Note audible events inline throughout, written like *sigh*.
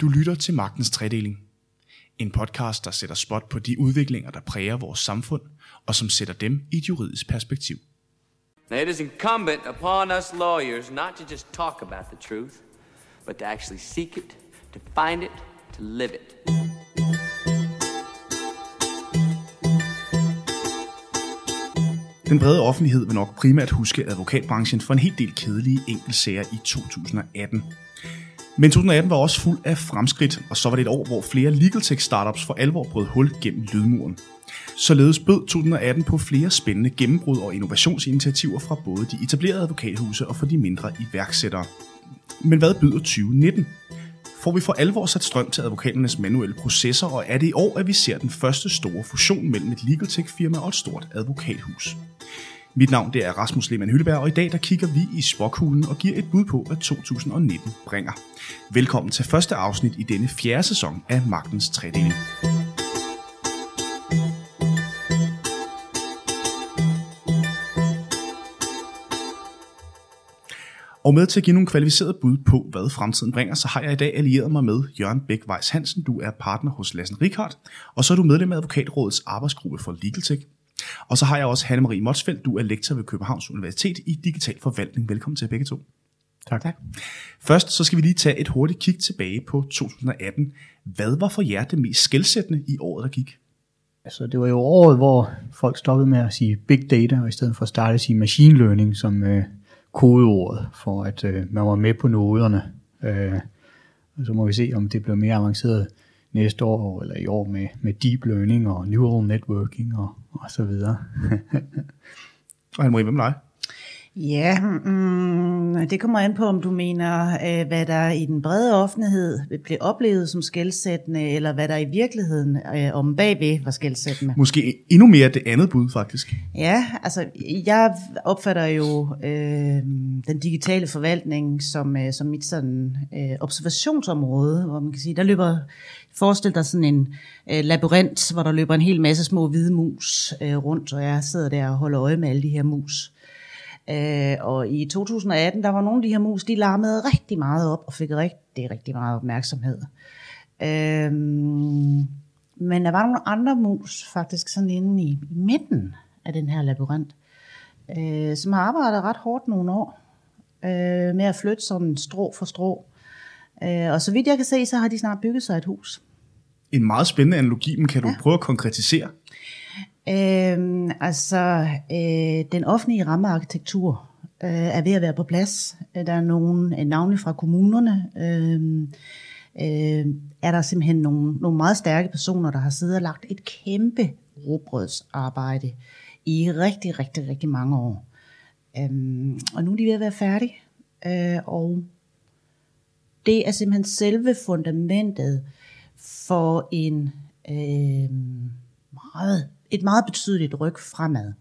Du lytter til Magtens Tredeling. En podcast, der sætter spot på de udviklinger, der præger vores samfund, og som sætter dem i et juridisk perspektiv. Now, it is incumbent upon us lawyers not to just talk about the truth, but to actually seek it, to find it, to live it. Den brede offentlighed vil nok primært huske advokatbranchen for en helt del kedelige enkeltsager i 2018. Men 2018 var også fuld af fremskridt, og så var det et år, hvor flere legal tech startups for alvor brød hul gennem lydmuren. Således bød 2018 på flere spændende gennembrud og innovationsinitiativer fra både de etablerede advokathuse og for de mindre iværksættere. Men hvad byder 2019? Får vi for alvor sat strøm til advokaternes manuelle processer, og er det i år, at vi ser den første store fusion mellem et legal tech firma og et stort advokathus? Mit navn det er Rasmus Lehmann Hylleberg, og i dag der kigger vi i spokhulen og giver et bud på, hvad 2019 bringer. Velkommen til første afsnit i denne fjerde sæson af Magtens Tredeling. Og med til at give nogle kvalificerede bud på, hvad fremtiden bringer, så har jeg i dag allieret mig med Jørgen Bæk Weiss Hansen. Du er partner hos Lassen Rikard, og så er du medlem af Advokatrådets arbejdsgruppe for Legal Tech. Og så har jeg også Hanne-Marie Motsfeldt, du er lektor ved Københavns Universitet i Digital Forvaltning. Velkommen til begge to. Tak. tak. Først så skal vi lige tage et hurtigt kig tilbage på 2018. Hvad var for jer det mest skældsættende i året, der gik? Altså, det var jo året, hvor folk stoppede med at sige big data, og i stedet for at starte at sige machine learning som øh, kodeordet, for at øh, man var med på noderne. Øh, og så må vi se, om det bliver mere avanceret næste år, eller i år med, med deep learning og neural networking og, og så videre. og Anne-Marie, hvem er dig? Ja, mm, det kommer an på, om du mener, øh, hvad der i den brede offentlighed blev oplevet som skældsættende, eller hvad der i virkeligheden øh, om bagved var skældsættende. Måske endnu mere det andet bud, faktisk. Ja, altså jeg opfatter jo øh, den digitale forvaltning som, øh, som mit sådan øh, observationsområde, hvor man kan sige, der løber, forestil dig sådan en øh, labyrint, hvor der løber en hel masse små hvide mus øh, rundt, og jeg sidder der og holder øje med alle de her mus. Øh, og i 2018, der var nogle af de her mus, de larmede rigtig meget op og fik rigtig, rigtig meget opmærksomhed. Øh, men der var nogle andre mus, faktisk sådan inde i, i midten af den her labyrint, øh, som har arbejdet ret hårdt nogle år øh, med at flytte sådan strå for strå. Øh, og så vidt jeg kan se, så har de snart bygget sig et hus. En meget spændende analogi, men kan du ja. prøve at konkretisere? Øhm, altså, øh, den offentlige rammearkitektur øh, er ved at være på plads. Øh, der er nogle øh, navne fra kommunerne. Øh, øh, er der simpelthen nogle, nogle meget stærke personer, der har siddet og lagt et kæmpe råbrødsarbejde i rigtig, rigtig, rigtig mange år. Øhm, og nu er de ved at være færdige. Øh, og det er simpelthen selve fundamentet for en øh, meget et meget betydeligt ryg fremad.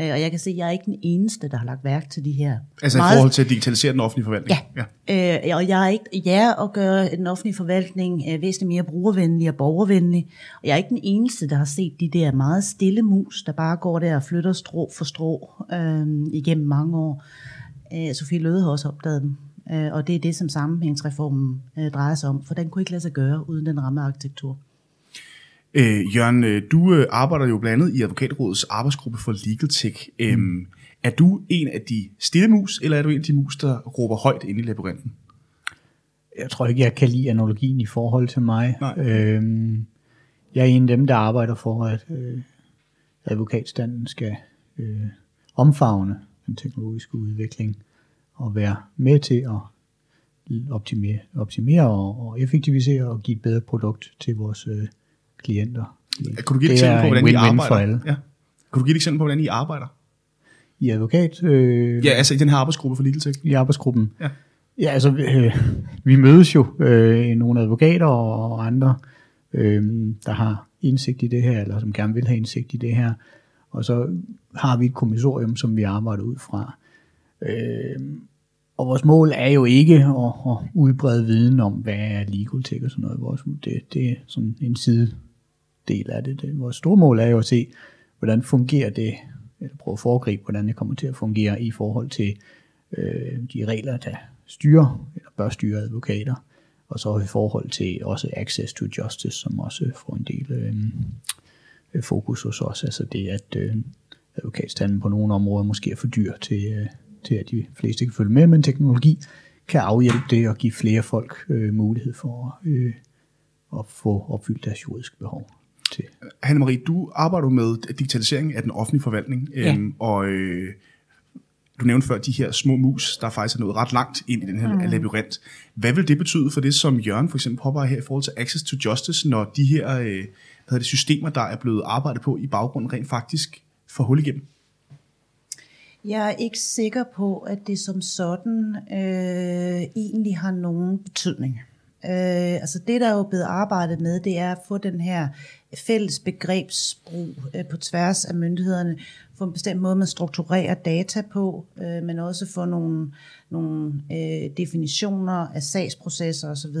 Øh, og jeg kan se, at jeg er ikke den eneste, der har lagt værk til de her. Altså meget... i forhold til at digitalisere den offentlige forvaltning? Ja, ja. Øh, og jeg er ikke, ja, at gøre den offentlige forvaltning øh, væsentligt mere brugervenlig og borgervenlig. Og jeg er ikke den eneste, der har set de der meget stille mus, der bare går der og flytter strå for strå øh, igennem mange år. Øh, Sofie Løde har også opdaget dem. Øh, og det er det, som sammenhængsreformen øh, drejer sig om, for den kunne ikke lade sig gøre uden den rammearkitektur. Øh, Jørgen, øh, du øh, arbejder jo blandt andet i Advokatrådets arbejdsgruppe for Legal Tech. Mm. Øhm, er du en af de stille mus, eller er du en af de mus, der råber højt ind i labyrinten? Jeg tror ikke, jeg kan lide analogien i forhold til mig. Øhm, jeg er en af dem, der arbejder for, at øh, advokatstanden skal øh, omfavne den teknologiske udvikling og være med til at optimere, optimere og, og effektivisere og give et bedre produkt til vores øh, klienter. Kunne du give et eksempel på, hvordan I arbejder? For alle. Ja. Kunne du give et eksempel på, hvordan I arbejder? I advokat? Øh, ja, altså i den her arbejdsgruppe for Legal Tech. I arbejdsgruppen? Ja. Ja, altså øh, vi mødes jo, øh, nogle advokater og andre, øh, der har indsigt i det her, eller som gerne vil have indsigt i det her. Og så har vi et kommissorium, som vi arbejder ud fra. Øh, og vores mål er jo ikke at, at udbrede viden om, hvad er legal tech og sådan noget. Vores, det, det er sådan en side del af det. det. Vores store mål er jo at se, hvordan fungerer det, eller prøve at foregribe, hvordan det kommer til at fungere i forhold til øh, de regler, der styrer, eller bør styre advokater. og så i forhold til også access to justice, som også får en del øh, fokus hos os, altså det, at øh, advokatstanden på nogle områder måske er for dyr til, øh, til at de fleste kan følge med, men teknologi kan afhjælpe det og give flere folk øh, mulighed for øh, at få opfyldt deres juridiske behov. Til. Hanne Marie, du arbejder med digitalisering af den offentlige forvaltning, Ja. øhm, og øh, du nævnte før de her små mus, der faktisk er nået ret langt ind i den her mm. labyrint. Hvad vil det betyde for det, som Jørgen for eksempel påpeger her i forhold til access to justice, når de her øh, hvad hedder det, systemer, der er blevet arbejdet på i baggrunden, rent faktisk får hul igennem? Jeg er ikke sikker på, at det som sådan øh, egentlig har nogen betydning. Øh, altså det, der er jo blevet arbejdet med, det er at få den her fælles begrebsbrug øh, på tværs af myndighederne, få en bestemt måde, man strukturerer data på, øh, men også få nogle, nogle øh, definitioner af sagsprocesser osv.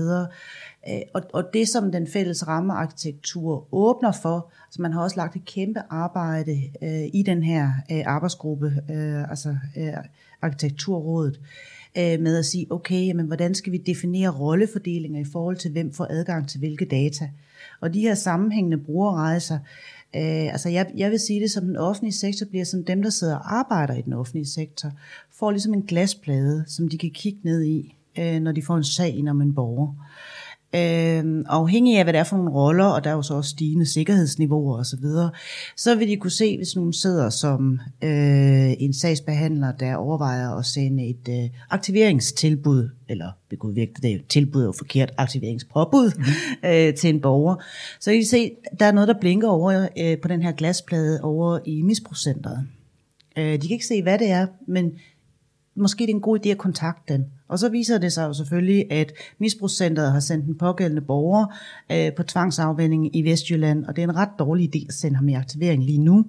Øh, og, og det, som den fælles rammearkitektur åbner for, så man har også lagt et kæmpe arbejde øh, i den her øh, arbejdsgruppe, øh, altså øh, arkitekturrådet, øh, Øh, med at sige, okay, jamen, hvordan skal vi definere rollefordelinger i forhold til, hvem får adgang til hvilke data. Og de her sammenhængende brugerrejser, øh, altså jeg, jeg vil sige det som den offentlige sektor bliver som dem, der sidder og arbejder i den offentlige sektor, får ligesom en glasplade, som de kan kigge ned i, øh, når de får en sag ind om en borger. Øh, afhængig af, hvad det er for nogle roller, og der er jo så også stigende sikkerhedsniveauer osv., så, så vil de kunne se, hvis nogen sidder som øh, en sagsbehandler, der overvejer at sende et øh, aktiveringstilbud, eller det kunne virke, det er jo tilbud er jo forkert, aktiveringspåbud mm. *laughs* øh, til en borger, så kan de se, der er noget, der blinker over øh, på den her glasplade over i misprocenteret. Øh, de kan ikke se, hvad det er, men måske det er en god idé at kontakte den. Og så viser det sig jo selvfølgelig, at misbrugscenteret har sendt den pågældende borger øh, på tvangsafvænding i Vestjylland, og det er en ret dårlig idé at sende ham i aktivering lige nu,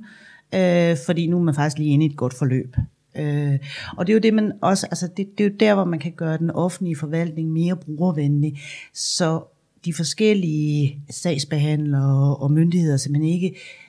øh, fordi nu er man faktisk lige inde i et godt forløb. Øh, og det er jo det, man også, altså det, det er jo der, hvor man kan gøre den offentlige forvaltning mere brugervenlig, så de forskellige sagsbehandlere og myndigheder simpelthen ikke øh,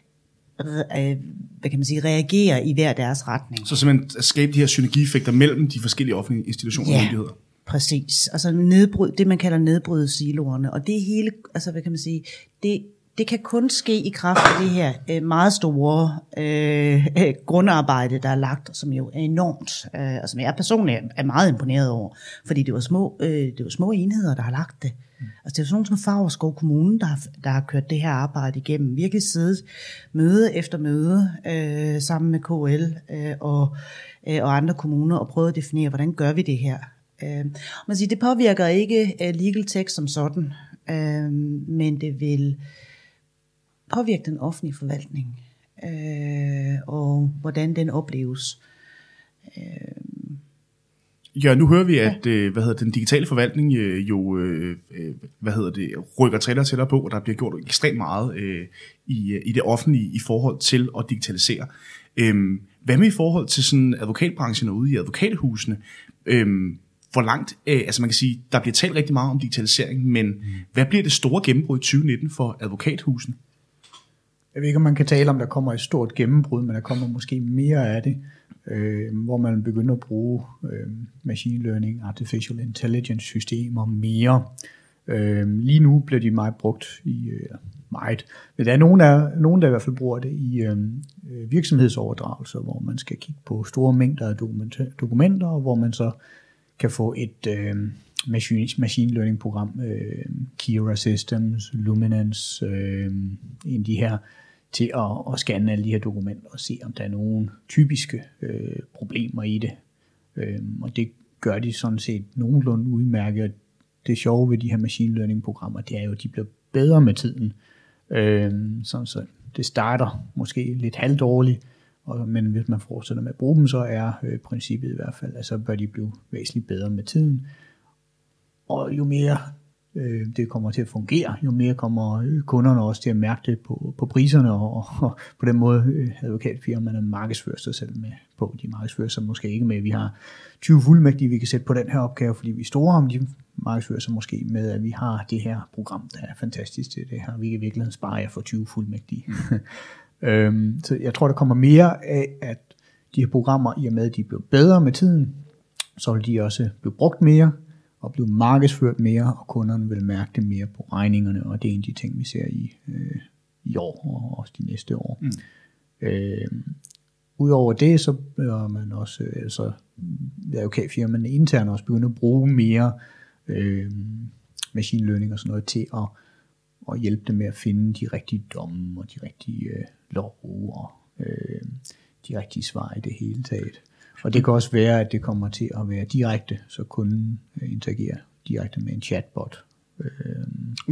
hvad kan man sige, reagerer i hver deres retning. Så simpelthen at skabe de her synergieffekter mellem de forskellige offentlige institutioner og Ja. myndigheder. Præcis. Altså nedbryd, det man kalder nedbryde siloerne. Og det hele, altså hvad kan man sige, det, det kan kun ske i kraft af det her øh, meget store øh, øh, grundarbejde, der er lagt, som jo er enormt, øh, og som jeg personligt er meget imponeret over, fordi det var små, øh, det var små enheder, der har lagt det. Altså det er sådan nogle som Favreskov Kommune, der har, der har kørt det her arbejde igennem, virkelig siddet møde efter møde øh, sammen med KL øh, og, øh, og andre kommuner og prøvet at definere, hvordan gør vi det her. Øh, man siger, det påvirker ikke øh, legal tech som sådan, øh, men det vil påvirke den offentlige forvaltning, øh, og hvordan den opleves. Øh, Ja, nu hører vi, at øh, hvad hedder den digitale forvaltning øh, jo øh, øh, hvad hedder det, rykker tættere og tættere på, og der bliver gjort ekstremt meget øh, i, i det offentlige i forhold til at digitalisere. Øhm, hvad med i forhold til sådan advokatbranchen og ude i advokathusene? Øhm, hvor langt, øh, altså man kan sige, der bliver talt rigtig meget om digitalisering, men mm. hvad bliver det store gennembrud i 2019 for advokathusene? Jeg ved ikke, om man kan tale om, der kommer et stort gennembrud, men der kommer måske mere af det, øh, hvor man begynder at bruge øh, machine learning, artificial intelligence systemer mere. Øh, lige nu bliver de meget brugt i, øh, meget, men der er nogen, der, nogen, der i hvert fald bruger det i øh, øh virksomhedsoverdragelser, hvor man skal kigge på store mængder af dokumenter, og hvor man så kan få et øh, machine, machine learning program, øh, Kira Systems, Luminance, øh, en af de her, til at, at scanne alle de her dokumenter og se, om der er nogle typiske øh, problemer i det. Øh, og det gør de sådan set nogenlunde udmærket. Det sjove ved de her machine learning programmer, det er jo, at de bliver bedre med tiden. Øh, sådan så det starter måske lidt halvdårligt, og, men hvis man fortsætter med at bruge dem, så er øh, princippet i hvert fald, at så bør de blive væsentligt bedre med tiden. Og jo mere øh, det kommer til at fungere, jo mere kommer øh, kunderne også til at mærke det på, på priserne, og, og på den måde øh, advokatfirmaerne markedsfører sig selv med på. De markedsfører sig måske ikke med, at vi har 20 fuldmægtige, vi kan sætte på den her opgave, fordi vi er store, men de markedsfører sig måske med, at vi har det her program, der er fantastisk til det her. Vi kan i virkeligheden spare jer for 20 fuldmægtige. *laughs* øhm, så jeg tror, der kommer mere af, at de her programmer, i og med, at de bliver bedre med tiden, så vil de også blive brugt mere, og blive markedsført mere, og kunderne vil mærke det mere på regningerne, og det er en af de ting, vi ser i, øh, i år og også de næste år. Mm. Øh, Udover det, så bør man også, altså advokatfirmaerne internt også begynde at bruge mere øh, machine learning og sådan noget til at, at hjælpe dem med at finde de rigtige domme og de rigtige øh, lov og øh, de rigtige svar i det hele taget. Og det kan også være, at det kommer til at være direkte, så kunden øh, interagerer direkte med en chatbot. Øh,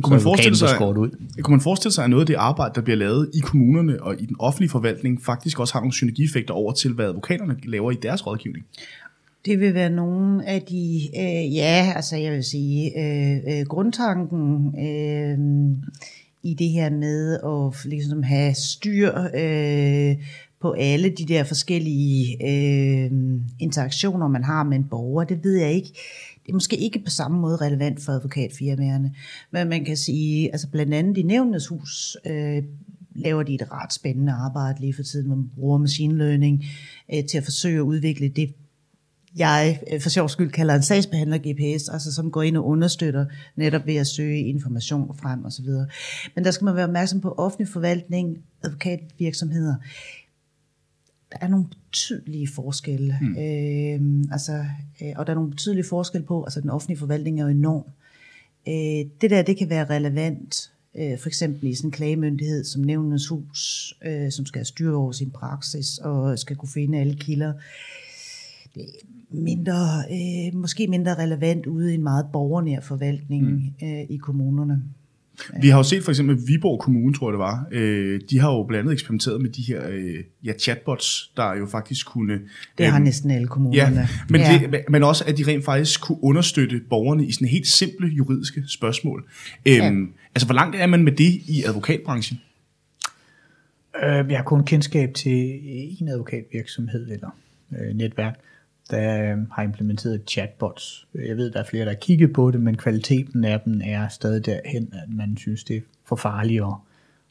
kunne, man forestille sig, ud. kunne man forestille sig, at noget af det arbejde, der bliver lavet i kommunerne og i den offentlige forvaltning, faktisk også har nogle synergieffekter over til, hvad advokaterne laver i deres rådgivning? Det vil være nogle af de, øh, ja, altså jeg vil sige, øh, øh, grundtanken øh, i det her med at ligesom have styr øh, på alle de der forskellige øh, interaktioner, man har med en borger, det ved jeg ikke. Det er måske ikke på samme måde relevant for advokatfirmaerne, men man kan sige, altså blandt andet i Nævnenes Hus øh, laver de et ret spændende arbejde lige for tiden, hvor man bruger machine learning øh, til at forsøge at udvikle det, jeg øh, for sjov skyld kalder en sagsbehandler GPS, altså som går ind og understøtter netop ved at søge information frem og så videre. Men der skal man være opmærksom på offentlig forvaltning, advokatvirksomheder. Der er nogle betydelige forskelle. Mm. Øh, altså, øh, og der er nogle betydelige forskelle på, altså den offentlige forvaltning er jo enorm. Øh, det der, det kan være relevant, øh, for eksempel i sådan en klagemyndighed som nævnenes hus, øh, som skal styre over sin praksis og skal kunne finde alle kilder. Det er mindre, øh, måske mindre relevant ude i en meget borgernær forvaltning mm. øh, i kommunerne. Vi har jo set for eksempel Viborg Kommune, tror jeg det var, øh, de har jo blandt andet eksperimenteret med de her øh, ja, chatbots, der jo faktisk kunne... Det har øh, næsten alle kommunerne. Ja, men, ja. Det, men også at de rent faktisk kunne understøtte borgerne i sådan helt simple juridiske spørgsmål. Øhm, ja. Altså hvor langt er man med det i advokatbranchen? Øh, jeg har kun kendskab til en advokatvirksomhed eller øh, netværk, der øh, har implementeret chatbots. Jeg ved, der er flere, der har kigget på det, men kvaliteten af dem er stadig derhen, at man synes, det er for farligt at,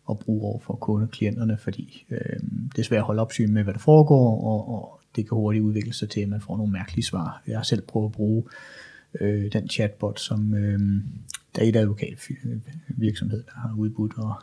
at bruge over for kundeklienterne, fordi øh, det er svært at holde opsyn med, hvad der foregår, og, og det kan hurtigt udvikle sig til, at man får nogle mærkelige svar. Jeg har selv prøvet at bruge øh, den chatbot, som øh, der er et advokatvirksomhed, der har udbudt, og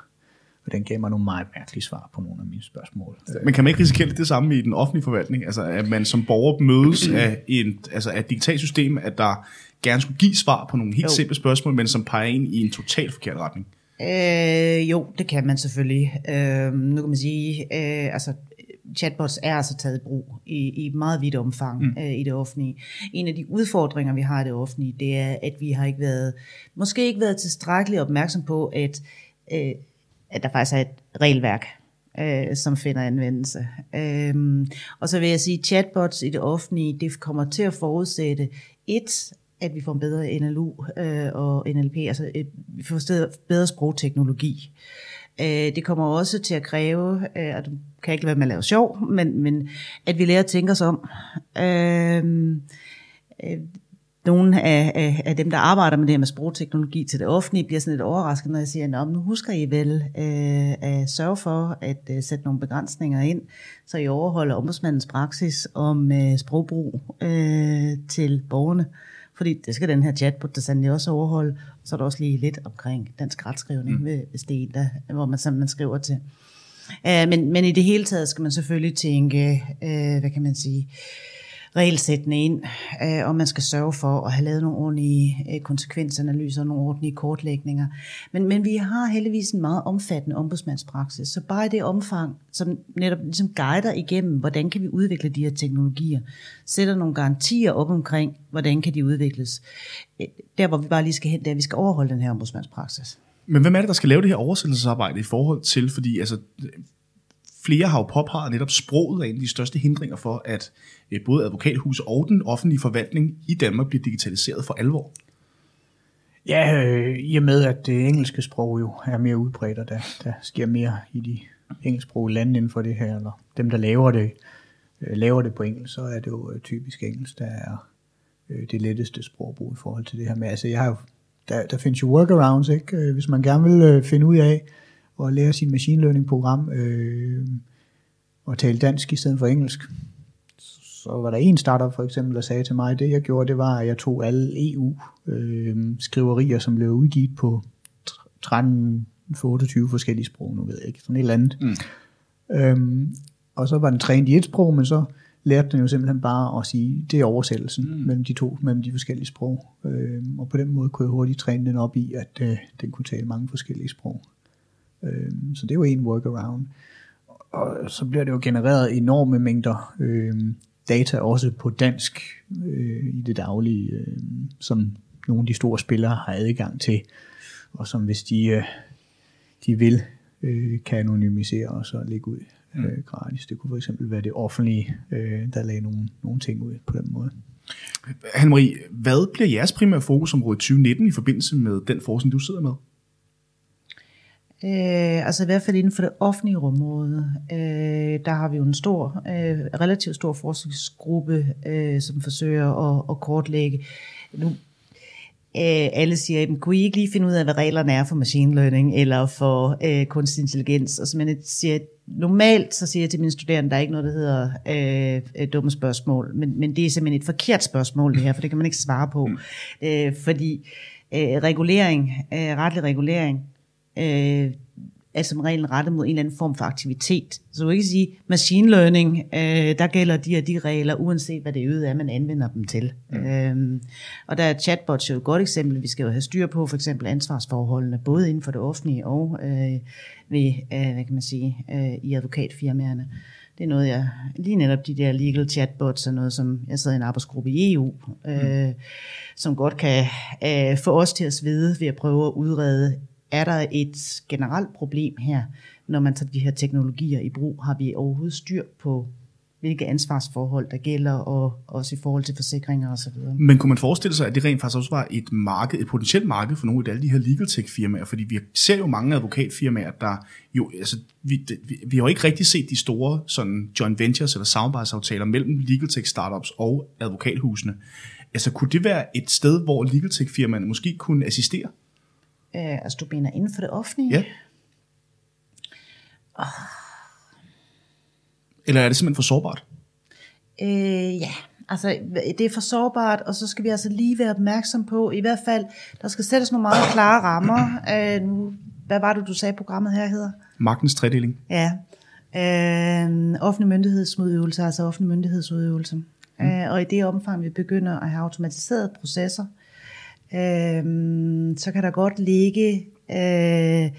og den gav mig nogle meget mærkelige svar på nogle af mine spørgsmål. Men kan man ikke risikere det samme i den offentlige forvaltning? Altså at man som borger mødes af, en, altså af et digitalt system, at der gerne skulle give svar på nogle helt jo. simple spørgsmål, men som peger ind i en totalt forkert retning? Øh, jo, det kan man selvfølgelig. Øh, nu kan man sige, øh, altså chatbots er altså taget i brug i, i meget vidt omfang mm. øh, i det offentlige. En af de udfordringer, vi har i det offentlige, det er, at vi har ikke været, måske ikke været tilstrækkeligt opmærksom på, at øh, at der faktisk er et regelværk, øh, som finder anvendelse. Øhm, og så vil jeg sige, at chatbots i det offentlige, det kommer til at forudsætte et, at vi får en bedre NLU øh, og NLP, altså et, vi får bedre sprogteknologi. Øh, det kommer også til at kræve, øh, at du kan ikke være med at lave sjov, men, men at vi lærer at tænke os om. Øh, øh nogle af, af, af dem, der arbejder med det her med sprogteknologi til det offentlige, bliver sådan lidt overrasket, når jeg siger, at nu husker I vel øh, at sørge for at øh, sætte nogle begrænsninger ind, så I overholder ombudsmandens praksis om øh, sprogbrug øh, til borgerne. Fordi det skal den her chatbot der sandelig også overholde. Så er der også lige lidt omkring dansk retskrivning, mm. hvis det er en, der, hvor man, man skriver til. Øh, men, men i det hele taget skal man selvfølgelig tænke, øh, hvad kan man sige, øh, regelsættene ind, øh, og man skal sørge for at have lavet nogle ordentlige øh, konsekvensanalyser, nogle ordentlige kortlægninger. Men, men vi har heldigvis en meget omfattende ombudsmandspraksis, så bare i det omfang, som netop ligesom guider igennem, hvordan kan vi udvikle de her teknologier, sætter nogle garantier op omkring, hvordan kan de udvikles. Øh, der, hvor vi bare lige skal hen, det er, at vi skal overholde den her ombudsmandspraksis. Men hvem er det, der skal lave det her oversættelsesarbejde i forhold til, fordi altså, flere har jo påpeget netop sproget er en af de største hindringer for, at Øh, både advokathus og den offentlige forvaltning i Danmark bliver digitaliseret for alvor. Ja, øh, i og med at det engelske sprog jo er mere udbredt, og der, der sker mere i de engelsksprogede lande inden for det her, eller dem, der laver det, øh, laver det på engelsk, så er det jo øh, typisk engelsk, der er øh, det letteste sprogbrug i forhold til det her med. Altså, jeg har jo, der, der findes jo workarounds, ikke? Hvis man gerne vil øh, finde ud af, og lære sin machine learning program øh, og tale dansk i stedet for engelsk, så var der en startup for eksempel, der sagde til mig, det jeg gjorde, det var, at jeg tog alle EU-skriverier, som blev udgivet på 13 28 forskellige sprog, nu ved jeg ikke, sådan et eller andet. Mm. Øhm, og så var den trænet i et sprog, men så lærte den jo simpelthen bare at sige, det er oversættelsen mm. mellem de to, mellem de forskellige sprog. Øhm, og på den måde kunne jeg hurtigt træne den op i, at øh, den kunne tale mange forskellige sprog. Øhm, så det var en workaround. Og så bliver det jo genereret enorme mængder øh, data, også på dansk øh, i det daglige, øh, som nogle af de store spillere har adgang til, og som hvis de, øh, de vil, øh, kan anonymisere og så lægge ud øh, mm. gratis. Det kunne for eksempel være det offentlige, øh, der lagde nogle, nogle ting ud på den måde. Hanne-Marie, hvad bliver jeres primære fokusområde i 2019 i forbindelse med den forskning, du sidder med? Øh, altså i hvert fald inden for det offentlige område, øh, der har vi jo en stor, øh, relativt stor forskningsgruppe, øh, som forsøger at, at kortlægge. Nu, øh, alle siger, at kunne I ikke lige finde ud af, hvad reglerne er for machine learning eller for øh, kunstig intelligens? Og så man siger, normalt så siger jeg til mine studerende, der er ikke noget, der hedder øh, dumme spørgsmål, men, men det er simpelthen et forkert spørgsmål det her, for det kan man ikke svare på. Mm. Øh, fordi øh, regulering, øh, retlig regulering, øh, er som regel rettet mod en eller anden form for aktivitet. Så du kan ikke sige, machine learning, øh, der gælder de og de regler, uanset hvad det øde er, man anvender dem til. Mm. Øhm, og der er chatbots jo et godt eksempel, vi skal jo have styr på, for eksempel ansvarsforholdene, både inden for det offentlige og øh, ved, øh, hvad kan man sige, øh, i advokatfirmaerne. Det er noget, jeg, lige netop de der legal chatbots er noget, som jeg sidder i en arbejdsgruppe i EU, øh, mm. som godt kan øh, få os til at svede ved at prøve at udrede er der et generelt problem her, når man tager de her teknologier i brug? Har vi overhovedet styr på, hvilke ansvarsforhold der gælder, og også i forhold til forsikringer osv. Men kunne man forestille sig, at det rent faktisk også var et marked, et potentielt marked for nogle af alle de her legal tech firmaer? Fordi vi ser jo mange advokatfirmaer, der jo, altså, vi, vi, vi har jo ikke rigtig set de store sådan joint ventures eller samarbejdsaftaler mellem legal tech startups og advokathusene. Altså kunne det være et sted, hvor legal tech firmaerne måske kunne assistere? Øh, altså du mener inden for det offentlige? Ja. Oh. Eller er det simpelthen for sårbart? Øh, ja, altså det er for sårbart, og så skal vi altså lige være opmærksom på, i hvert fald, der skal sættes nogle meget klare rammer. Øh, nu, hvad var det, du sagde, programmet her hedder? Magtens tredeling. Ja. Øh, offentlig myndighedsudøvelse, altså offentlig myndighedsudøvelse. Mm. Øh, og i det omfang, vi begynder at have automatiseret processer, øh, så kan der godt ligge øh,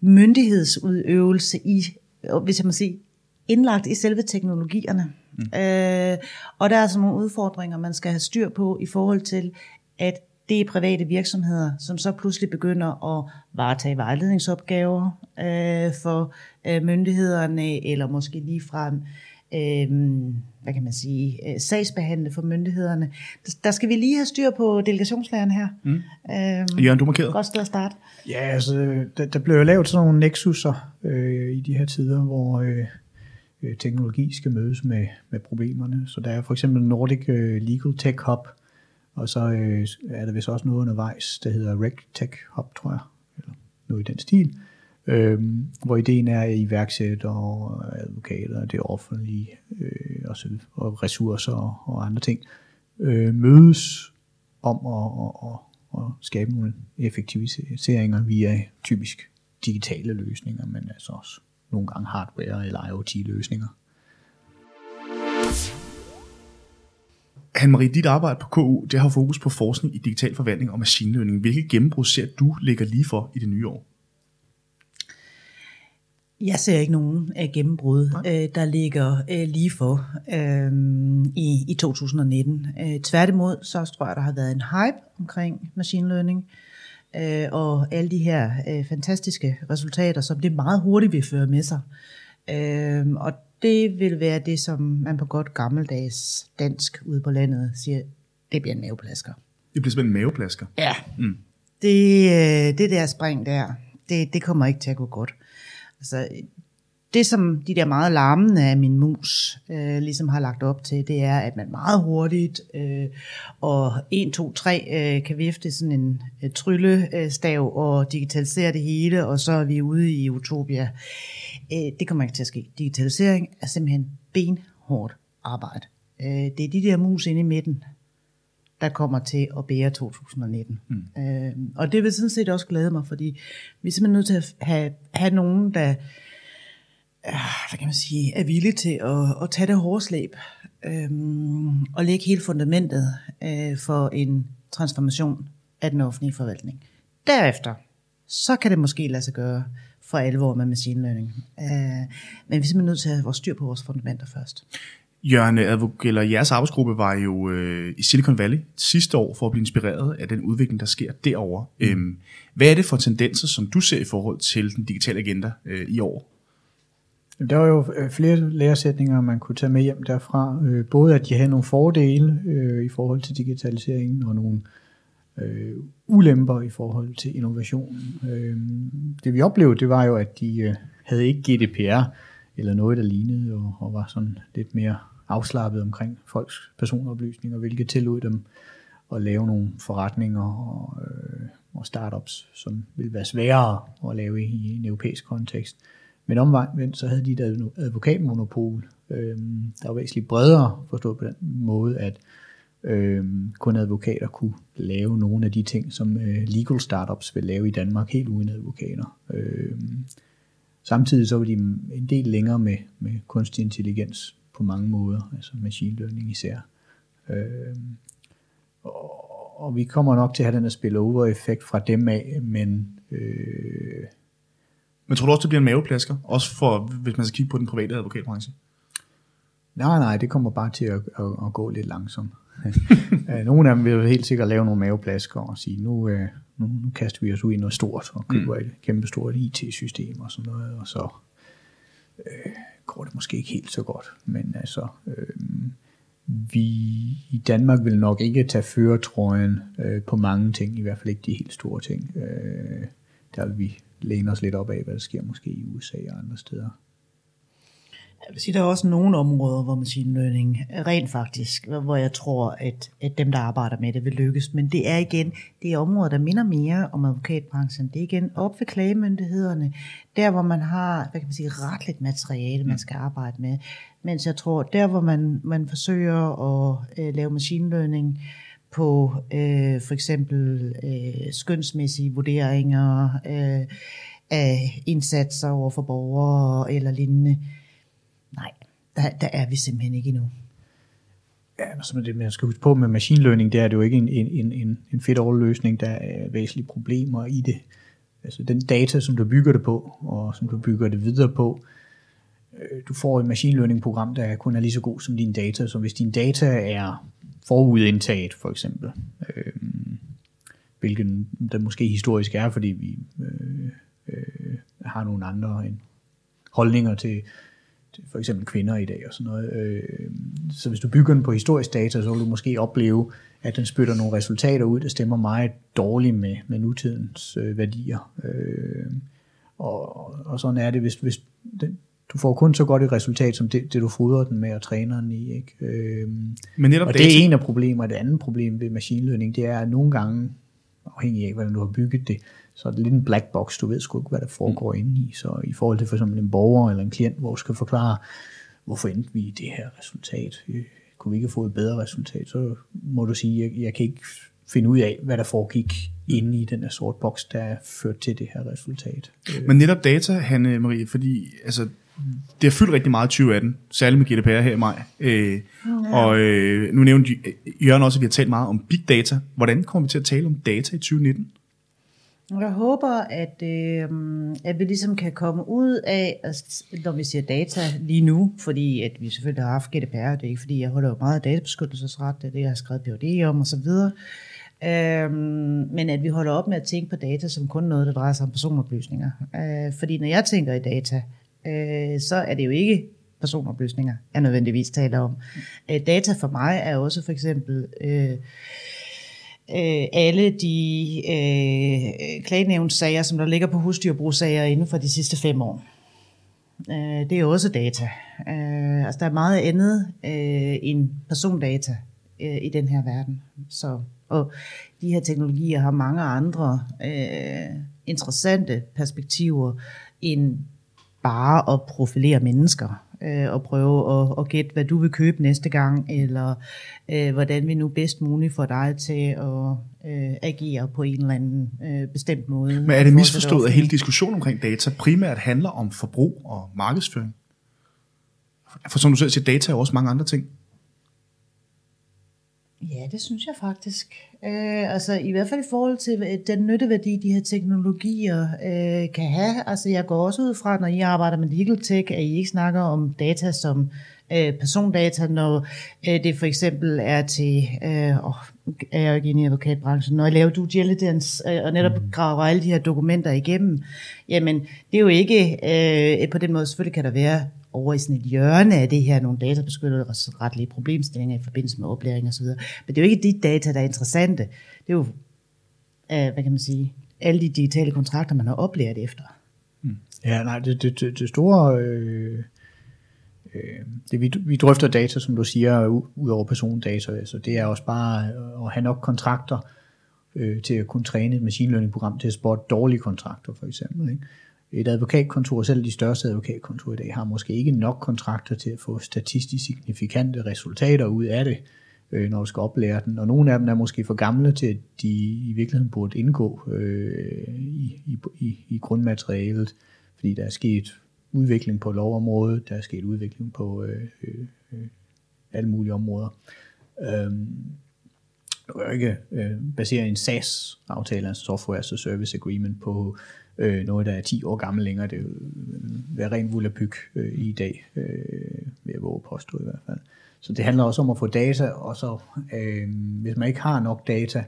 myndighedsudøvelse i, hvis jeg må sige, indlagt i selve teknologierne. Mm. Øh, og der er altså nogle udfordringer, man skal have styr på i forhold til, at det er private virksomheder, som så pludselig begynder at varetage vejledningsopgaver øh, for øh, myndighederne, eller måske lige frem øh, hvad kan man sige, øh, sagsbehandle for myndighederne. Der skal vi lige have styr på delegationslæren her. Mm. Øhm, Jørgen, du markerede. Godt sted at starte. Ja, altså, der, der blev jo lavet sådan nogle nexuser øh, i de her tider, hvor øh, øh, teknologi skal mødes med, med problemerne. Så der er for eksempel Nordic øh, Legal Tech Hub, og så øh, er der vist også noget undervejs, der hedder Rec Tech Hub, tror jeg, eller noget i den stil øh, hvor ideen er at iværksætte og advokater, det offentlige øh, og, så, og ressourcer og, og andre ting øh, mødes om at, at, at, at skabe nogle effektiviseringer via typisk digitale løsninger, men altså også nogle gange hardware eller IoT-løsninger. Anne-Marie, dit arbejde på KU, det har fokus på forskning i digital forvaltning og machine learning. Hvilke gennembrud ser du ligger lige for i det nye år? Jeg ser ikke nogen af gennembrud, øh, der ligger øh, lige for øh, i, i 2019. Øh, tværtimod, så tror jeg, der har været en hype omkring machine learning, øh, og alle de her øh, fantastiske resultater, som det meget hurtigt vil føre med sig. Øh, og det vil være det, som man på godt gammeldags dansk ude på landet siger, det bliver en maveplasker. Det bliver simpelthen en maveplasker? Ja. Mm. Det, øh, det der spring der, det, det kommer ikke til at gå godt. Altså, det som de der meget larmende af min mus øh, ligesom har lagt op til, det er, at man meget hurtigt øh, og 1, 2, 3 øh, kan vifte sådan en øh, tryllestav og digitalisere det hele, og så er vi ude i utopia. Øh, det kommer ikke til at ske. Digitalisering er simpelthen benhårdt arbejde. Øh, det er de der mus inde i midten, der kommer til at bære 2019. Mm. Øh, og det vil sådan set også glæde mig, fordi vi er simpelthen nødt til at have, have nogen, der øh, hvad kan man sige, er villige til at, at tage det hårde slæb øh, og lægge hele fundamentet øh, for en transformation af den offentlige forvaltning. Derefter, så kan det måske lade sig gøre for alvor med machine learning. Øh, men vi er simpelthen nødt til at have vores styr på vores fundamenter først. Jørgen, eller jeres arbejdsgruppe var jo øh, i Silicon Valley sidste år for at blive inspireret af den udvikling, der sker derovre. Mm. Øhm, hvad er det for tendenser, som du ser i forhold til den digitale agenda øh, i år? Der var jo øh, flere læresætninger, man kunne tage med hjem derfra. Øh, både at de havde nogle fordele øh, i forhold til digitaliseringen, og nogle øh, ulemper i forhold til innovation. Øh, det vi oplevede, det var jo, at de øh, havde ikke GDPR, eller noget, der lignede, og, og var sådan lidt mere afslappet omkring folks personoplysninger, hvilket tillod dem at lave nogle forretninger og, øh, og startups, som ville være sværere at lave i, en europæisk kontekst. Men omvendt så havde de et advokatmonopol, øh, der var væsentligt bredere forstået på den måde, at øh, kun advokater kunne lave nogle af de ting, som øh, legal startups vil lave i Danmark, helt uden advokater. Øh, Samtidig så var de en del længere med, med kunstig intelligens på mange måder, altså machine learning især. Øh, og, og vi kommer nok til at have den her spillover-effekt fra dem af, men... Øh, men tror du også, det bliver en maveplasker? Også for, hvis man skal kigge på den private advokatbranche? Nej, nej, det kommer bare til at, at, at gå lidt langsomt. *laughs* Øh, nogle af dem vil helt sikkert lave nogle maveplasker og sige, nu, øh, nu, nu kaster vi os ud i noget stort og køber mm. et kæmpe stort IT-system og sådan noget, og så øh, går det måske ikke helt så godt. Men altså, øh, vi i Danmark vil nok ikke tage føretrøjen øh, på mange ting, i hvert fald ikke de helt store ting. Øh, der vil vi læne os lidt op af, hvad der sker måske i USA og andre steder. Jeg vil sige, der er også nogle områder, hvor machine learning rent faktisk, hvor jeg tror, at, at dem, der arbejder med det, vil lykkes. Men det er igen, det er områder, der minder mere om advokatbranchen. Det er igen op ved klagemyndighederne, der hvor man har, hvad kan man sige, retligt materiale, man skal arbejde med. Mens jeg tror, der hvor man, man forsøger at øh, lave machine learning, på øh, for eksempel øh, skønsmæssige vurderinger øh, af indsatser over for borgere eller lignende, Nej, der, der er vi simpelthen ikke endnu. Ja, altså det, man skal huske på med machine learning, det er det jo ikke en, en, en, en fedt løsning, der er øh, væsentlige problemer i det. Altså den data, som du bygger det på, og som du bygger det videre på, øh, du får et machine learning program, der kun er lige så god som din data. Så hvis din data er forudindtaget, for eksempel, øh, hvilken der måske historisk er, fordi vi øh, øh, har nogle andre holdninger til, for eksempel kvinder i dag og sådan noget. Øh, så hvis du bygger den på historisk data, så vil du måske opleve, at den spytter nogle resultater ud, der stemmer meget dårligt med, med nutidens øh, værdier. Øh, og, og sådan er det, hvis, hvis den, du får kun så godt et resultat, som det, det du fodrer den med og træner den i. Ikke? Øh, Men netop og det er en af problemerne. Det andet problem ved machine learning, det er, at nogle gange, afhængig af, hvordan du har bygget det, så er det lidt en black box, du ved sgu ikke, hvad der foregår mm. inde i. Så i forhold til for eksempel en borger eller en klient, hvor du skal forklare, hvorfor endte vi i det her resultat? Øh, kunne vi ikke få et bedre resultat? Så må du sige, jeg, jeg kan ikke finde ud af, hvad der foregik inde i den her sort boks, der ført til det her resultat. Men netop data, Hanne Marie, fordi altså, det har fyldt rigtig meget i 2018, særligt med GDPR her i maj. Øh, ja. Og øh, nu nævnte Jørgen også, at vi har talt meget om big data. Hvordan kommer vi til at tale om data i 2019? Jeg håber, at, øh, at vi ligesom kan komme ud af, når vi siger data lige nu, fordi at vi selvfølgelig har haft GDPR, det er ikke fordi, jeg holder jo meget af databeskyttelsesret, det er det, jeg har skrevet PhD om osv., øh, men at vi holder op med at tænke på data som kun noget, der drejer sig om personoplysninger. Øh, fordi når jeg tænker i data, øh, så er det jo ikke personoplysninger, jeg nødvendigvis taler om. Øh, data for mig er også for eksempel... Øh, øh, alle de øh, klagenævnssager, som der ligger på husdyrbrugssager inden for de sidste fem år. Øh, det er også data. Øh, altså der er meget andet øh, end persondata øh, i den her verden. Så, og de her teknologier har mange andre øh, interessante perspektiver end bare at profilere mennesker øh, og prøve at, at gætte, hvad du vil købe næste gang, eller øh, hvordan vi nu bedst muligt får dig til at øh, agere på en eller anden øh, bestemt måde. Men er det misforstået, at hele diskussionen omkring data primært handler om forbrug og markedsføring? For som du selv siger, data er jo også mange andre ting. Ja, det synes jeg faktisk. Øh, altså i hvert fald i forhold til den nytteværdi, de her teknologier øh, kan have. Altså jeg går også ud fra, når I arbejder med legal tech, at I ikke snakker om data som øh, persondata, når øh, det for eksempel er til, øh, oh, er jeg ikke inde i advokatbranchen, når jeg laver due diligence øh, og netop mm. graver alle de her dokumenter igennem, jamen det er jo ikke, øh, på den måde selvfølgelig kan der være over i sådan et hjørne af det her, nogle databeskyttelsesretlige problemstillinger i forbindelse med oplæring osv. Men det er jo ikke de data, der er interessante. Det er jo, øh, hvad kan man sige, alle de digitale kontrakter, man har oplært efter. Mm. Ja, nej, det, det, det, det store... Øh, øh, det, vi, vi drøfter data, som du siger, ud over persondata, så det er også bare øh, at have nok kontrakter øh, til at kunne træne et machine learning program til at spotte dårlige kontrakter, for eksempel. Ikke? Et advokatkontor, selv de største advokatkontorer i dag, har måske ikke nok kontrakter til at få statistisk signifikante resultater ud af det, øh, når du skal oplære den. Og nogle af dem er måske for gamle til, at de i virkeligheden burde indgå øh, i, i, i, grundmaterialet, fordi der er sket udvikling på lovområdet, der er sket udvikling på øh, øh, øh alle mulige områder. Øh, du kan jo ikke øh, basere en SaaS-aftale, altså Software as a Service Agreement, på øh, noget, der er 10 år gammel længere. Det øh, vil være rent vulderbyg øh, i dag, øh, ved at våge påstå i hvert fald. Så det handler også om at få data, og så øh, hvis man ikke har nok data,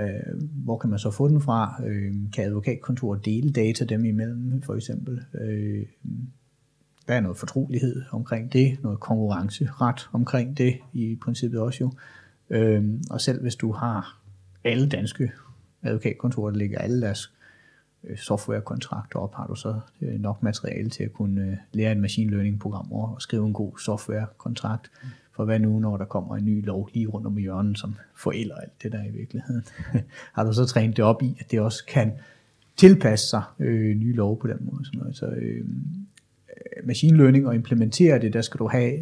øh, hvor kan man så få den fra? Øh, kan advokatkontoret dele data dem imellem, for eksempel? Øh, der er noget fortrolighed omkring det, noget konkurrenceret omkring det i princippet også jo. Øh, og selv hvis du har alle danske advokatkontorer, der ligger alle deres softwarekontrakter op, har du så øh, nok materiale til at kunne øh, lære et machine learning program og skrive en god softwarekontrakt. For hvad nu, når der kommer en ny lov lige rundt om hjørnet, som forælder alt det der i virkeligheden? *laughs* har du så trænet det op i, at det også kan tilpasse sig øh, nye lov på den måde? Sådan noget. Så øh, machine learning og implementere det, der skal du have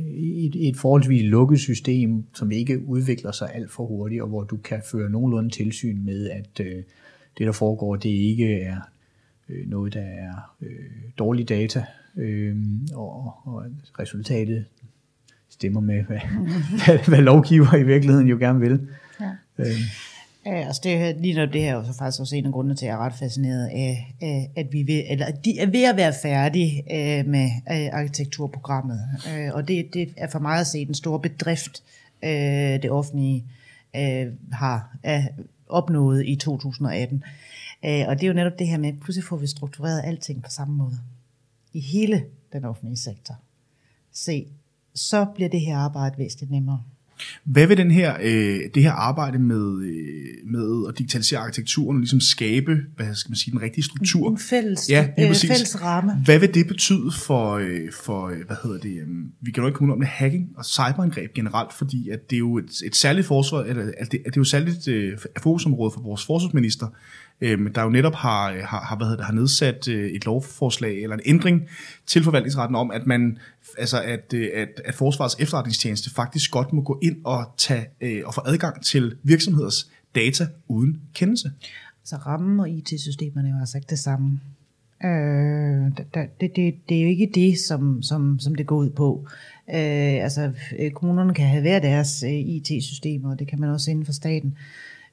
et, et forholdsvis lukket system, som ikke udvikler sig alt for hurtigt, og hvor du kan føre nogenlunde tilsyn med, at øh, det, der foregår, det ikke er øh, noget, der er øh, dårlig data, øh, og, og resultatet stemmer med, hvad, *laughs* hvad, hvad lovgiver i virkeligheden jo gerne vil. Ja. Øh. Ja, altså det, lige når det her er så faktisk også en af grundene til, at jeg er ret fascineret af, af at vi vil, eller de er ved at være færdige øh, med øh, arkitekturprogrammet. Øh, og det, det er for mig at se den store bedrift, øh, det offentlige øh, har øh, opnået i 2018. Øh, og det er jo netop det her med, at pludselig får vi struktureret alting på samme måde. I hele den offentlige sektor. Se, så bliver det her arbejde væsentligt nemmere. Hvad vil den her, øh, det her arbejde med, øh, med at digitalisere arkitekturen og ligesom skabe, hvad skal man sige, den rigtige struktur? En fælles, ja, øh, fælles ramme. Hvad vil det betyde for, øh, for øh, hvad hedder det, øh, vi kan jo ikke komme om det, hacking og cyberangreb generelt, fordi at det er jo et, et særligt forsvar, eller at det, at det er jo særligt øh, fokusområde for vores forsvarsminister, øh, der jo netop har, øh, har, har, hvad hedder det, har nedsat øh, et lovforslag eller en ændring til forvaltningsretten om, at man altså at, øh, at, at Forsvarets efterretningstjeneste faktisk godt må gå ind og tage øh, og få adgang til virksomheders data uden kendelse. Så rammen og IT-systemerne er jo altså ikke det samme. Øh, det, det, det, er jo ikke det, som, som, som det går ud på. Øh, altså, kommunerne kan have hver deres øh, IT-systemer, og det kan man også inden for staten.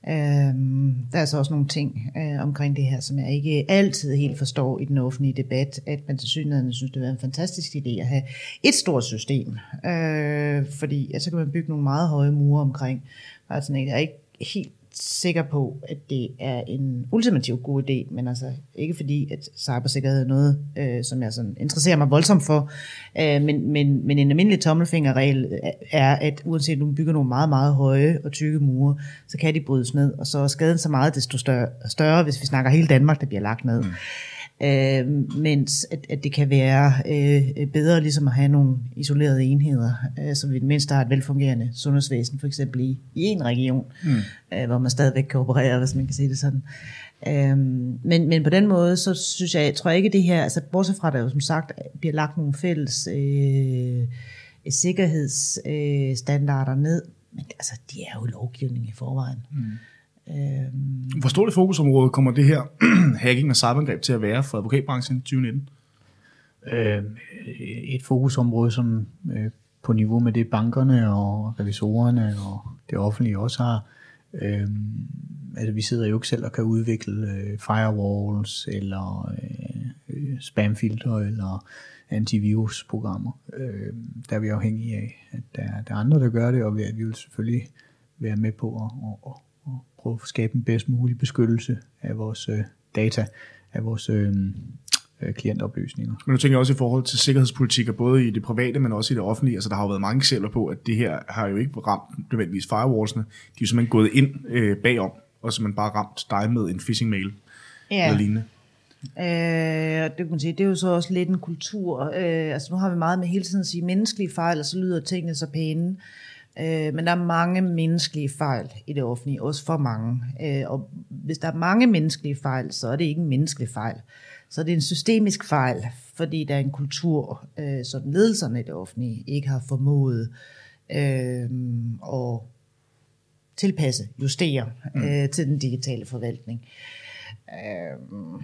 Øhm, der er så også nogle ting øh, omkring det her, som jeg ikke altid helt forstår i den offentlige debat, at man til synligheden synes, det er en fantastisk idé at have et stort system, øh, fordi så kan man bygge nogle meget høje mure omkring. Altså, jeg er ikke helt sikker på, at det er en ultimativ god idé, men altså ikke fordi, at cybersikkerhed er noget, øh, som jeg sådan interesserer mig voldsomt for, øh, men, men, men en almindelig tommelfingerregel er, at uanset om du bygger nogle meget, meget høje og tykke mure, så kan de brydes ned, og så er skaden så meget desto større, større hvis vi snakker hele Danmark, der bliver lagt ned. Mm øh, mens at, at det kan være øh, bedre ligesom at have nogle isolerede enheder, øh, så vi det mindste har et velfungerende sundhedsvæsen, for eksempel i, i en region, mm. øh, hvor man stadigvæk kan operere, hvis man kan sige det sådan. Øhm, men, men på den måde, så synes jeg, jeg tror ikke det her, altså bortset fra, der jo som sagt bliver lagt nogle fælles øh, sikkerhedsstandarder øh, ned, men altså, de er jo lovgivning i forvejen. Mm. Øhm. Hvor stort et fokusområde kommer det her *clears throat* hacking og cyberangreb til at være for advokatbranchen i 2019? Øh, et fokusområde, som øh, på niveau med det bankerne og revisorerne og det offentlige også har. Øh, altså vi sidder jo ikke selv og kan udvikle øh, firewalls eller øh, spamfilter eller antivirusprogrammer. Øh, der er vi afhængige af, at der, der er andre, der gør det, og vi, vi vil selvfølgelig være med på at, at, at prøve at skabe en bedst mulig beskyttelse af vores øh, data, af vores øh, øh, klientoplysninger. Men du tænker også i forhold til sikkerhedspolitikker, både i det private, men også i det offentlige. Altså der har jo været mange eksempler på, at det her har jo ikke ramt nødvendigvis firewallsene. De er jo simpelthen gået ind øh, bagom, og simpelthen bare ramt dig med en phishing-mail ja. eller lignende. Øh, det kan man sige, det er jo så også lidt en kultur. Øh, altså nu har vi meget med hele tiden at sige menneskelige fejl, og så lyder tingene så pæne. Øh, men der er mange menneskelige fejl i det offentlige, også for mange. Øh, og hvis der er mange menneskelige fejl, så er det ikke en menneskelig fejl. Så det er en systemisk fejl, fordi der er en kultur, øh, som ledelserne i det offentlige ikke har formået øh, at tilpasse, justere mm. øh, til den digitale forvaltning. Øh,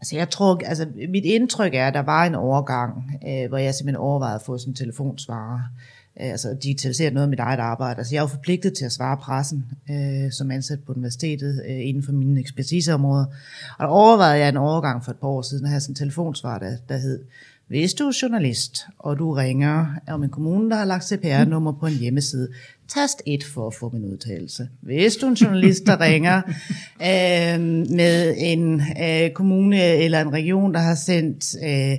altså jeg tror, altså mit indtryk er, at der var en overgang, øh, hvor jeg simpelthen overvejede at få sådan en telefonsvarer, Øh, altså digitaliseret noget af mit eget arbejde. Altså jeg er jo forpligtet til at svare pressen øh, som ansat på universitetet øh, inden for mine ekspertiseområder. Og der overvejede jeg en overgang for et par år siden at have sådan en telefonsvar, der, der hed, hvis du er journalist, og du ringer om en kommune, der har lagt CPR-nummer på en hjemmeside, tast 1 for at få min udtalelse. Hvis du er en journalist, der ringer *laughs* øh, med en øh, kommune eller en region, der har sendt øh,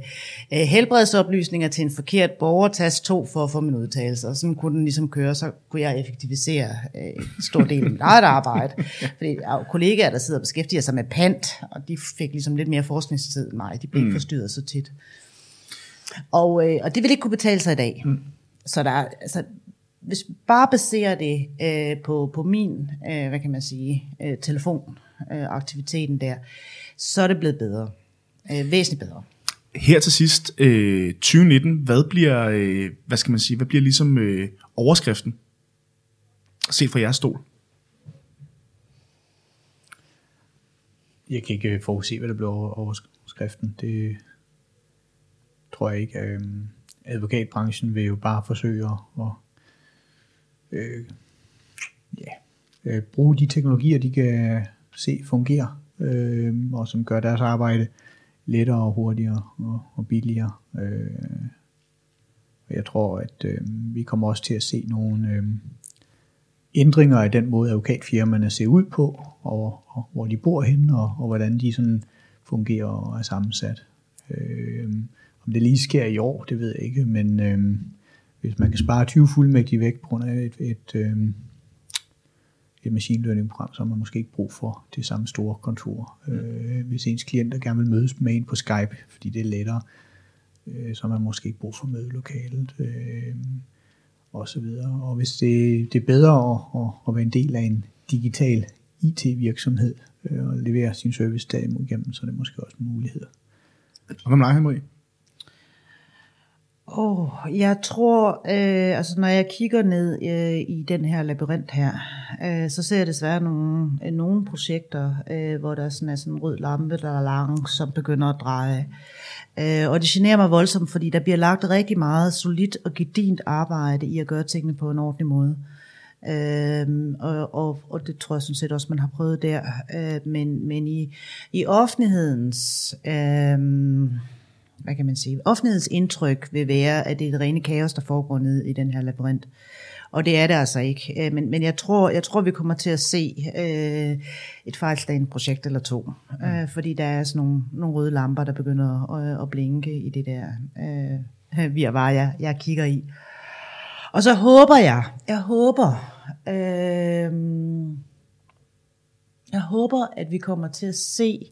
øh, helbredsoplysninger til en forkert borger, tast 2 for at få min udtalelse. Og sådan kunne den ligesom køre, så kunne jeg effektivisere øh, en stor del af mit eget arbejde. Fordi jeg har kollegaer, der sidder og beskæftiger sig med pant, og de fik ligesom lidt mere forskningstid end mig. De blev mm. forstyrret så tit. Og, øh, og det vil ikke kunne betale sig i dag. Mm. Så der, altså, hvis vi bare baserer det øh, på, på min, øh, hvad kan man sige, øh, telefonaktiviteten øh, der, så er det blevet bedre. Øh, væsentligt bedre. Her til sidst, øh, 2019, hvad bliver, øh, hvad skal man sige, hvad bliver ligesom øh, overskriften, set fra jeres stol? Jeg kan ikke forudse, hvad der bliver overskriften. Det tror jeg ikke. Øh, advokatbranchen vil jo bare forsøge at øh, ja, øh, bruge de teknologier, de kan se fungere, øh, og som gør deres arbejde lettere og hurtigere og, og billigere. Øh, og jeg tror, at øh, vi kommer også til at se nogle øh, ændringer i den måde, advokatfirmaerne ser ud på, og, og hvor de bor henne, og, og hvordan de sådan fungerer og er sammensat. Øh, om det lige sker i år, det ved jeg ikke, men øh, hvis man kan spare 20 fuldmægtige væk på grund af et, et, øh, et machine learning program, så har man måske ikke brug for det samme store kontor. Mm. Øh, hvis ens klienter gerne vil mødes med en på Skype, fordi det er lettere, øh, så har man måske ikke brug for mødelokalet. Øh, og så videre. Og hvis det, det er bedre at, at, at være en del af en digital IT-virksomhed øh, og levere sin service derimod igennem, så er det måske også en mulighed. Hvad med dig, Henrik? Oh, jeg tror, øh, altså når jeg kigger ned øh, i den her labyrint her, øh, så ser jeg desværre nogle, øh, nogle projekter, øh, hvor der sådan er sådan en rød lampe, der er lang, som begynder at dreje. Øh, og det generer mig voldsomt, fordi der bliver lagt rigtig meget solidt og gedint arbejde i at gøre tingene på en ordentlig måde. Øh, og, og, og det tror jeg sådan set også, man har prøvet der. Øh, men, men i, i offentlighedens... Øh, hvad kan man sige, offentlighedens indtryk vil være, at det er et rene kaos, der foregår ned i den her labyrint. Og det er det altså ikke. Øh, men, men jeg, tror, jeg tror, vi kommer til at se øh, et fejlslagende projekt eller to. Mm. Øh, fordi der er sådan nogle, nogle røde lamper, der begynder at, at blinke i det der øh, virvar, jeg, jeg kigger i. Og så håber jeg, jeg håber, øh, jeg håber, at vi kommer til at se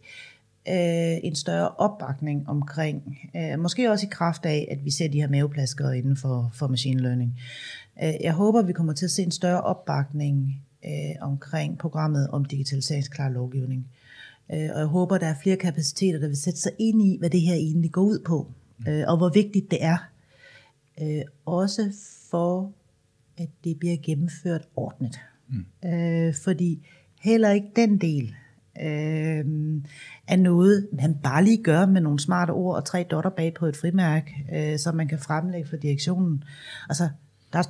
øh, en større opbakning omkring, øh, måske også i kraft af, at vi ser de her maveplasker inden for, for machine learning. Øh, jeg håber, vi kommer til at se en større opbakning øh, omkring programmet om digitaliseringsklar lovgivning. Øh, og jeg håber, der er flere kapaciteter, der vil sætte sig ind i, hvad det her egentlig går ud på, øh, og hvor vigtigt det er. Øh, også for, at det bliver gennemført ordentligt. Mm. Øh, fordi heller ikke den del øh, er noget, man bare lige gør med nogle smarte ord og tre dotter bag på et frimærk, øh, som man kan fremlægge for direktionen. Altså, der,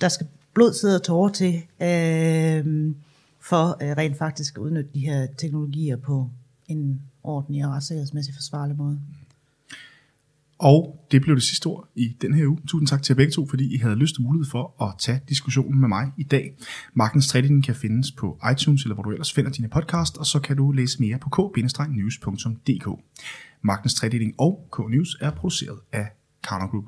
der skal blod, sidde og tårer til, øh, for øh, rent faktisk at udnytte de her teknologier på en ordentlig og retssikkerhedsmæssig forsvarlig måde. Og det blev det sidste ord i den her uge. Tusind tak til jer begge to, fordi I havde lyst og mulighed for at tage diskussionen med mig i dag. Magtens Trading kan findes på iTunes, eller hvor du ellers finder dine podcast, og så kan du læse mere på k-news.dk. Magtens Trading og K-News er produceret af Karner Group.